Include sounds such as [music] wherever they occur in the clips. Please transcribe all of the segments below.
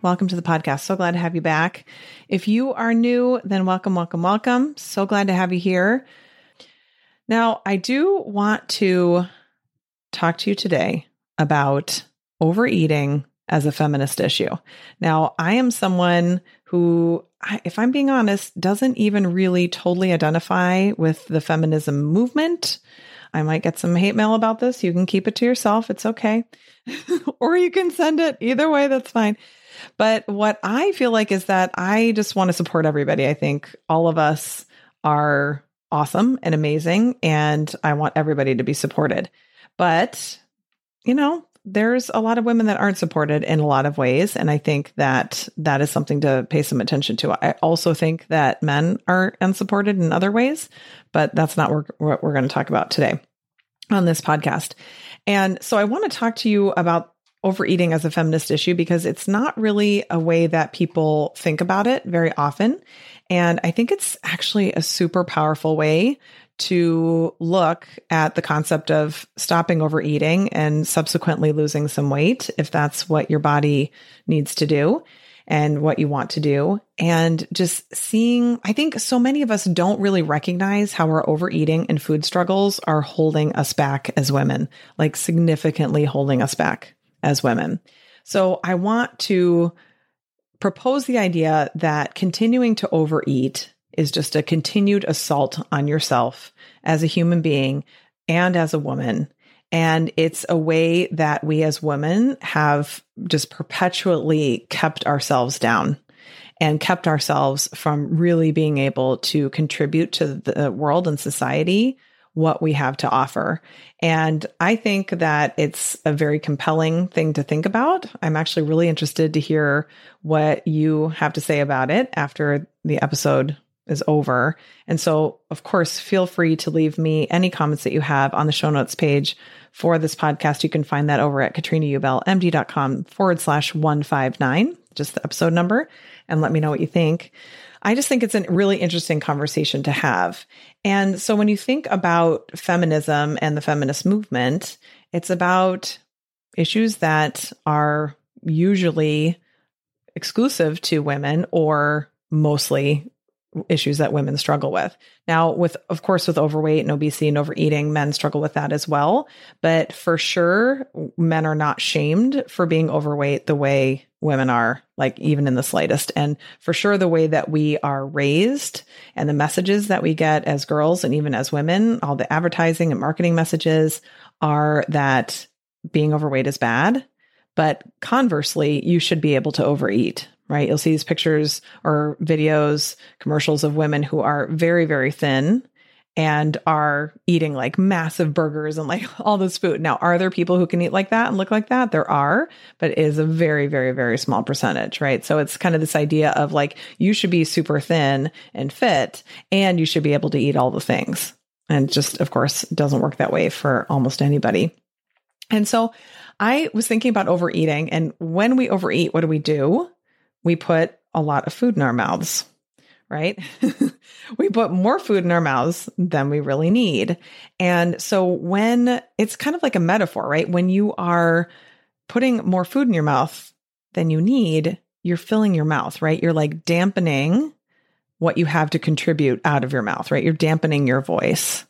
Welcome to the podcast. So glad to have you back. If you are new, then welcome, welcome, welcome. So glad to have you here. Now, I do want to talk to you today about overeating as a feminist issue. Now, I am someone who, if I'm being honest, doesn't even really totally identify with the feminism movement. I might get some hate mail about this. You can keep it to yourself. It's okay. [laughs] or you can send it. Either way, that's fine. But what I feel like is that I just want to support everybody. I think all of us are awesome and amazing. And I want everybody to be supported. But, you know, there's a lot of women that aren't supported in a lot of ways. And I think that that is something to pay some attention to. I also think that men are unsupported in other ways, but that's not what we're going to talk about today on this podcast. And so I want to talk to you about overeating as a feminist issue because it's not really a way that people think about it very often. And I think it's actually a super powerful way to look at the concept of stopping overeating and subsequently losing some weight if that's what your body needs to do and what you want to do. And just seeing, I think so many of us don't really recognize how our overeating and food struggles are holding us back as women, like significantly holding us back as women. So I want to propose the idea that continuing to overeat is just a continued assault on yourself as a human being and as a woman. And it's a way that we as women have just perpetually kept ourselves down and kept ourselves from really being able to contribute to the world and society what we have to offer. And I think that it's a very compelling thing to think about. I'm actually really interested to hear what you have to say about it after the episode is over. And so, of course, feel free to leave me any comments that you have on the show notes page for this podcast. You can find that over at katrinaubellmd.com forward slash 159, just the episode number, and let me know what you think. I just think it's a really interesting conversation to have. And so when you think about feminism and the feminist movement, it's about issues that are usually exclusive to women or mostly issues that women struggle with. Now, with, of course, with overweight and obesity and overeating, men struggle with that as well. But for sure, men are not shamed for being overweight the way women are, like even in the slightest. And for sure, the way that we are raised and the messages that we get as girls and even as women, all the advertising and marketing messages are that being overweight is bad. But conversely, you should be able to overeat, right? You'll see these pictures or videos, commercials of women who are very, very thin and are eating like massive burgers and like [laughs] all this food. Now, are there people who can eat like that and look like that? There are, but it is a very, very, very small percentage, right? So it's kind of this idea of like you should be super thin and fit and you should be able to eat all the things. And just, of course, doesn't work that way for almost anybody. And so I was thinking about overeating. And when we overeat, what do we do? We put a lot of food in our mouths, right? [laughs] we put more food in our mouths than we really need. And so when it's kind of like a metaphor, right? When you are putting more food in your mouth than you need, you're filling your mouth, right? You're like dampening what you have to contribute out of your mouth, right? You're dampening your voice.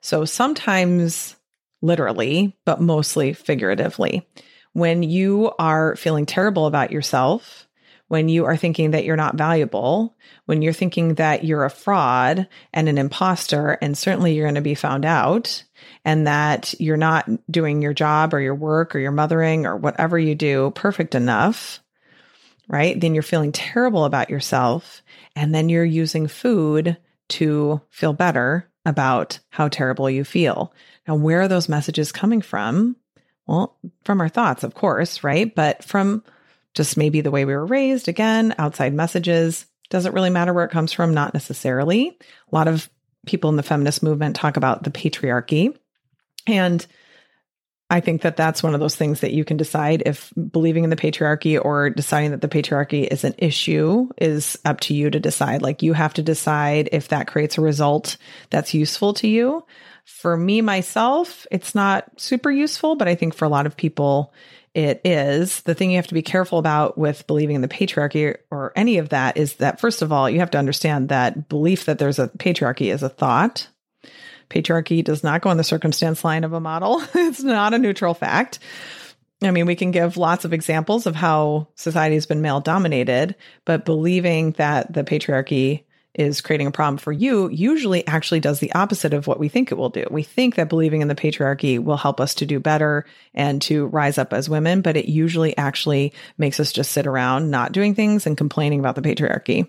So sometimes literally, but mostly figuratively. When you are feeling terrible about yourself, when you are thinking that you're not valuable, when you're thinking that you're a fraud and an imposter, and certainly you're going to be found out, and that you're not doing your job or your work or your mothering or whatever you do perfect enough, right? Then you're feeling terrible about yourself. And then you're using food to feel better about how terrible you feel. Now, where are those messages coming from? Well, from our thoughts, of course, right? But from just maybe the way we were raised, again, outside messages. Doesn't really matter where it comes from, not necessarily. A lot of people in the feminist movement talk about the patriarchy. And I think that that's one of those things that you can decide if believing in the patriarchy or deciding that the patriarchy is an issue is up to you to decide. Like you have to decide if that creates a result that's useful to you. For me, myself, it's not super useful, but I think for a lot of people, it is, the thing you have to be careful about with believing in the patriarchy or any of that is that, first of all, you have to understand that belief that there's a patriarchy is a thought. Patriarchy does not go on the circumstance line of a model, [laughs] it's not a neutral fact. I mean, we can give lots of examples of how society has been male dominated, but believing that the patriarchy is creating a problem for you usually actually does the opposite of what we think it will do. We think that believing in the patriarchy will help us to do better and to rise up as women, but it usually actually makes us just sit around not doing things and complaining about the patriarchy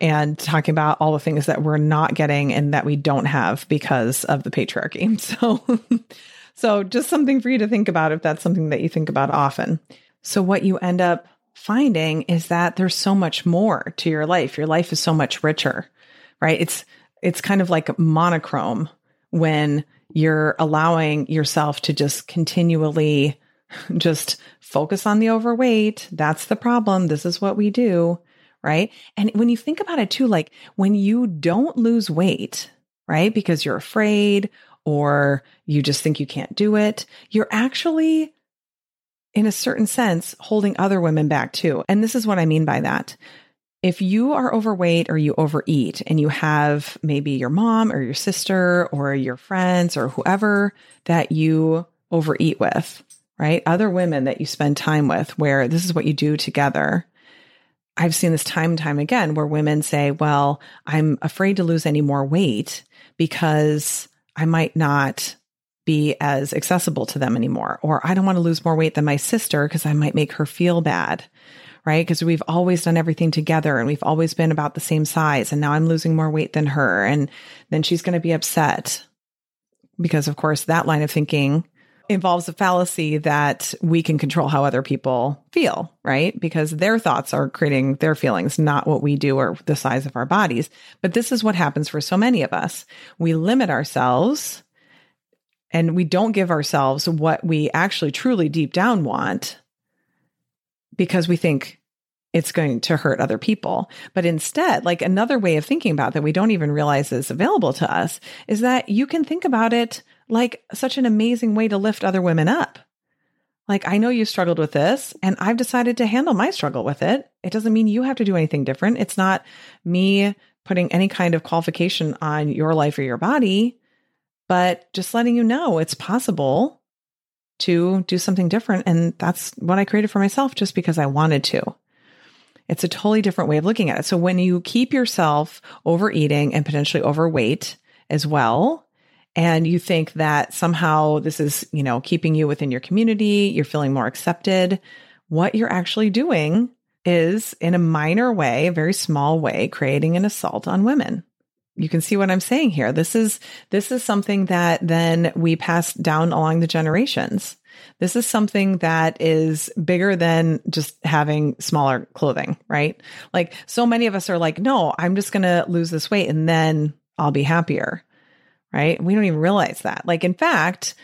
and talking about all the things that we're not getting and that we don't have because of the patriarchy. [laughs] So so just something for you to think about if that's something that you think about often. So what you end up finding is that there's so much more to your life. Your life is so much richer, right? It's it's kind of like monochrome when you're allowing yourself to just continually [laughs] just focus on the overweight. That's the problem. This is what we do, right? And when you think about it too, like when you don't lose weight, right? Because you're afraid or you just think you can't do it, you're actually in a certain sense, holding other women back too. And this is what I mean by that. If you are overweight or you overeat and you have maybe your mom or your sister or your friends or whoever that you overeat with, right? Other women that you spend time with where this is what you do together. I've seen this time and time again where women say, well, I'm afraid to lose any more weight because I might not be as accessible to them anymore. Or I don't want to lose more weight than my sister because I might make her feel bad. Right. Because we've always done everything together and we've always been about the same size. And now I'm losing more weight than her. And then she's going to be upset because, of course, that line of thinking involves a fallacy that we can control how other people feel, right? Because their thoughts are creating their feelings, not what we do or the size of our bodies. But this is what happens for so many of us. We limit ourselves and we don't give ourselves what we actually truly deep down want because we think it's going to hurt other people. But instead, like another way of thinking about that we don't even realize is available to us is that you can think about it like such an amazing way to lift other women up. Like, I know you struggled with this, and I've decided to handle my struggle with it. It doesn't mean you have to do anything different. It's not me putting any kind of qualification on your life or your body, but just letting you know it's possible to do something different. And that's what I created for myself just because I wanted to. It's a totally different way of looking at it. So when you keep yourself overeating and potentially overweight as well, and you think that somehow this is, you know, keeping you within your community, you're feeling more accepted, what you're actually doing is in a minor way, a very small way, creating an assault on women. You can see what I'm saying here. This is this is something that then we pass down along the generations. This is something that is bigger than just having smaller clothing, right? Like so many of us are like, no, I'm just going to lose this weight and then I'll be happier, right? We don't even realize that. Like, in fact,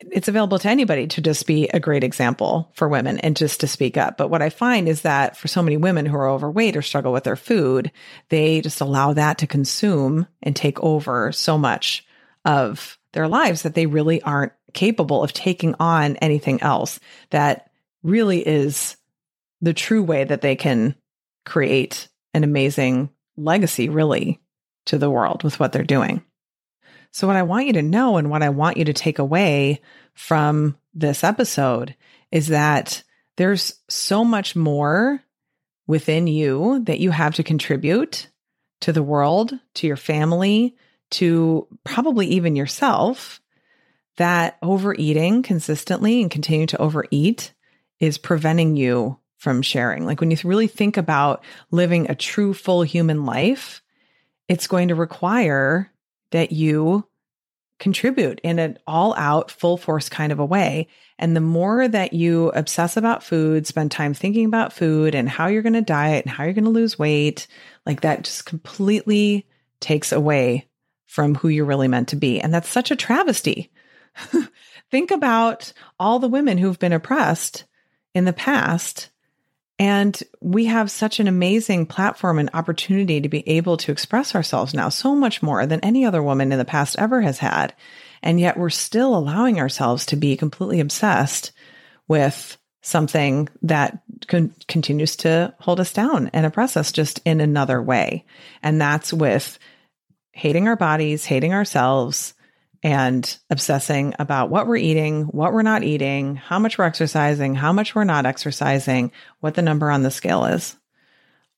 it's available to anybody to just be a great example for women and just to speak up. But what I find is that for so many women who are overweight or struggle with their food, they just allow that to consume and take over so much of their lives that they really aren't capable of taking on anything else that really is the true way that they can create an amazing legacy, really, to the world with what they're doing. So, what I want you to know and what I want you to take away from this episode is that there's so much more within you that you have to contribute to the world, to your family, to probably even yourself that overeating consistently and continue to overeat is preventing you from sharing. Like when you really think about living a true, full human life, it's going to require that you contribute in an all out, full force kind of a way. And the more that you obsess about food, spend time thinking about food and how you're going to diet and how you're going to lose weight, like that just completely takes away from who you're really meant to be. And that's such a travesty [laughs] Think about all the women who've been oppressed in the past. And we have such an amazing platform and opportunity to be able to express ourselves now, so much more than any other woman in the past ever has had. And yet we're still allowing ourselves to be completely obsessed with something that con- continues to hold us down and oppress us just in another way. And that's with hating our bodies, hating ourselves, and obsessing about what we're eating, what we're not eating, how much we're exercising, how much we're not exercising, what the number on the scale is.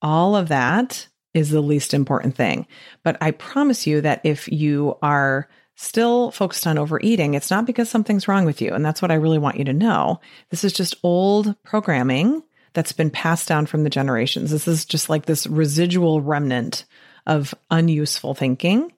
All of that is the least important thing. But I promise you that if you are still focused on overeating, it's not because something's wrong with you. And that's what I really want you to know. This is just old programming that's been passed down from the generations. This is just like this residual remnant of unuseful thinking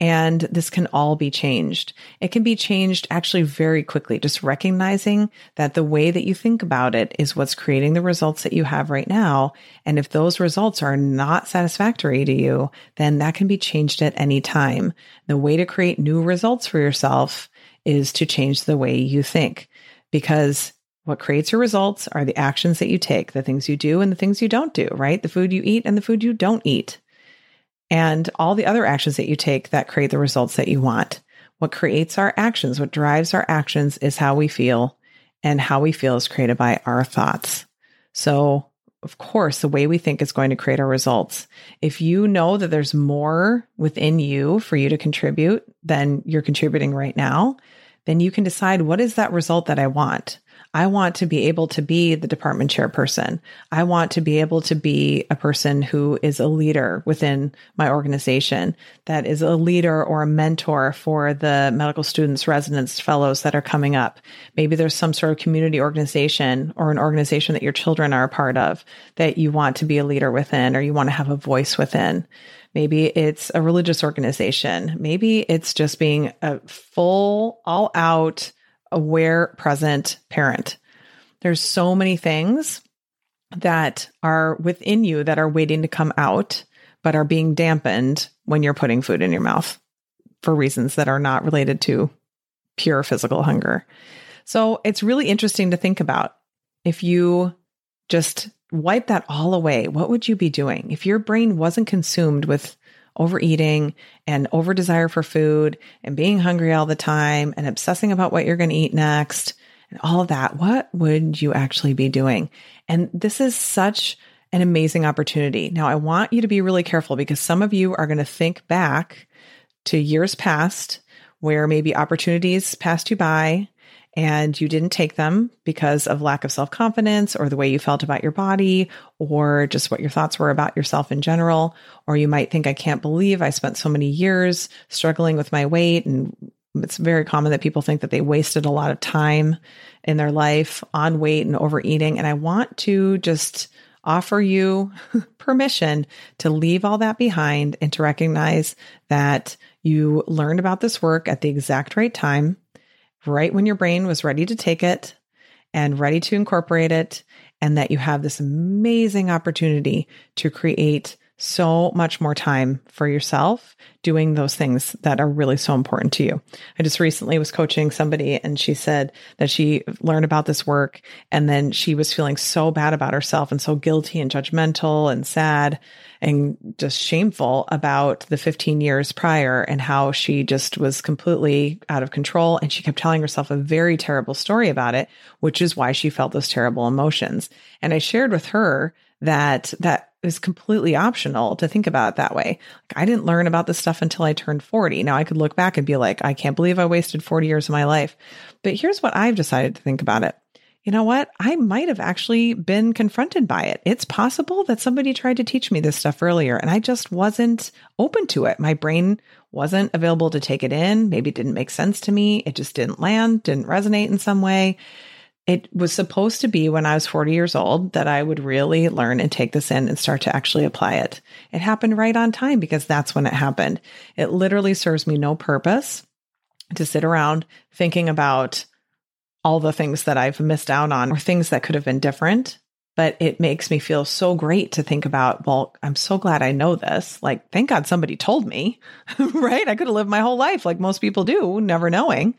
and this can all be changed. It can be changed actually very quickly, just recognizing that the way that you think about it is what's creating the results that you have right now. And if those results are not satisfactory to you, then that can be changed at any time. The way to create new results for yourself is to change the way you think because what creates your results are the actions that you take, the things you do and the things you don't do, right? The food you eat and the food you don't eat and all the other actions that you take that create the results that you want. What creates our actions, what drives our actions is how we feel, and how we feel is created by our thoughts. So, of course, the way we think is going to create our results. If you know that there's more within you for you to contribute than you're contributing right now, then you can decide what is that result that I want? I want to be able to be the department chairperson. I want to be able to be a person who is a leader within my organization, that is a leader or a mentor for the medical students, residents, fellows that are coming up. Maybe there's some sort of community organization or an organization that your children are a part of that you want to be a leader within or you want to have a voice within. Maybe it's a religious organization. Maybe it's just being a full, all out, aware, present parent. There's so many things that are within you that are waiting to come out, but are being dampened when you're putting food in your mouth for reasons that are not related to pure physical hunger. So it's really interesting to think about. If you just wipe that all away, what would you be doing? If your brain wasn't consumed with overeating and over desire for food and being hungry all the time and obsessing about what you're going to eat next and all of that, what would you actually be doing? And this is such an amazing opportunity. Now, I want you to be really careful because some of you are going to think back to years past where maybe opportunities passed you by and you didn't take them because of lack of self confidence or the way you felt about your body or just what your thoughts were about yourself in general. Or you might think, I can't believe I spent so many years struggling with my weight. And it's very common that people think that they wasted a lot of time in their life on weight and overeating. And I want to just offer you [laughs] permission to leave all that behind and to recognize that you learned about this work at the exact right time right when your brain was ready to take it and ready to incorporate it, and that you have this amazing opportunity to create so much more time for yourself doing those things that are really so important to you. I just recently was coaching somebody and she said that she learned about this work and then she was feeling so bad about herself and so guilty and judgmental and sad and just shameful about the 15 years prior and how she just was completely out of control. And she kept telling herself a very terrible story about it, which is why she felt those terrible emotions. And I shared with her that that is completely optional to think about it that way. Like I didn't learn about this stuff until I turned 40. Now I could look back and be like, I can't believe I wasted 40 years of my life. But here's what I've decided to think about it. You know what? I might have actually been confronted by it. It's possible that somebody tried to teach me this stuff earlier and I just wasn't open to it. My brain wasn't available to take it in. Maybe it didn't make sense to me. It just didn't land, didn't resonate in some way it was supposed to be when I was 40 years old that I would really learn and take this in and start to actually apply it. It happened right on time because that's when it happened. It literally serves me no purpose to sit around thinking about all the things that I've missed out on or things that could have been different. But it makes me feel so great to think about, well, I'm so glad I know this. Like, thank God somebody told me, [laughs] right? I could have lived my whole life like most people do, never knowing.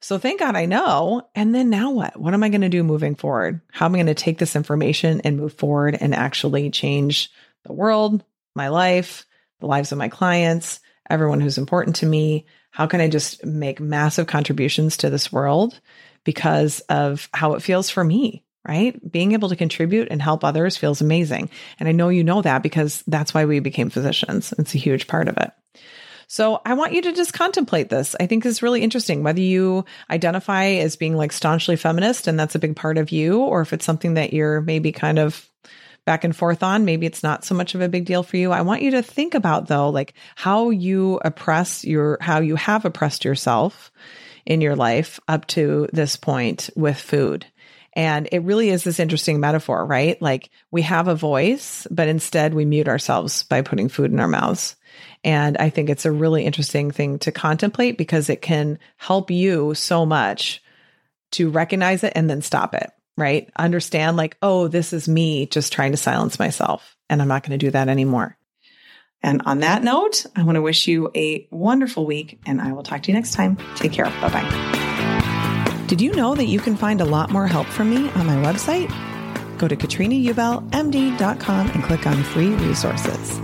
So thank God I know. And then now what? What am I going to do moving forward? How am I going to take this information and move forward and actually change the world, my life, the lives of my clients, everyone who's important to me? How can I just make massive contributions to this world because of how it feels for me? Right? Being able to contribute and help others feels amazing. And I know you know that because that's why we became physicians. It's a huge part of it. So I want you to just contemplate this. I think is really interesting, whether you identify as being like staunchly feminist and that's a big part of you, or if it's something that you're maybe kind of back and forth on. Maybe it's not so much of a big deal for you. I want you to think about though, like how you oppress your, how you have oppressed yourself in your life up to this point with food. And it really is this interesting metaphor, right? Like we have a voice, but instead we mute ourselves by putting food in our mouths. And I think it's a really interesting thing to contemplate because it can help you so much to recognize it and then stop it, right? Understand, like, oh, this is me just trying to silence myself, and I'm not going to do that anymore. And on that note, I want to wish you a wonderful week, and I will talk to you next time. Take care. Bye bye. Did you know that you can find a lot more help from me on my website? Go to katrinaubellmd.com and click on free resources.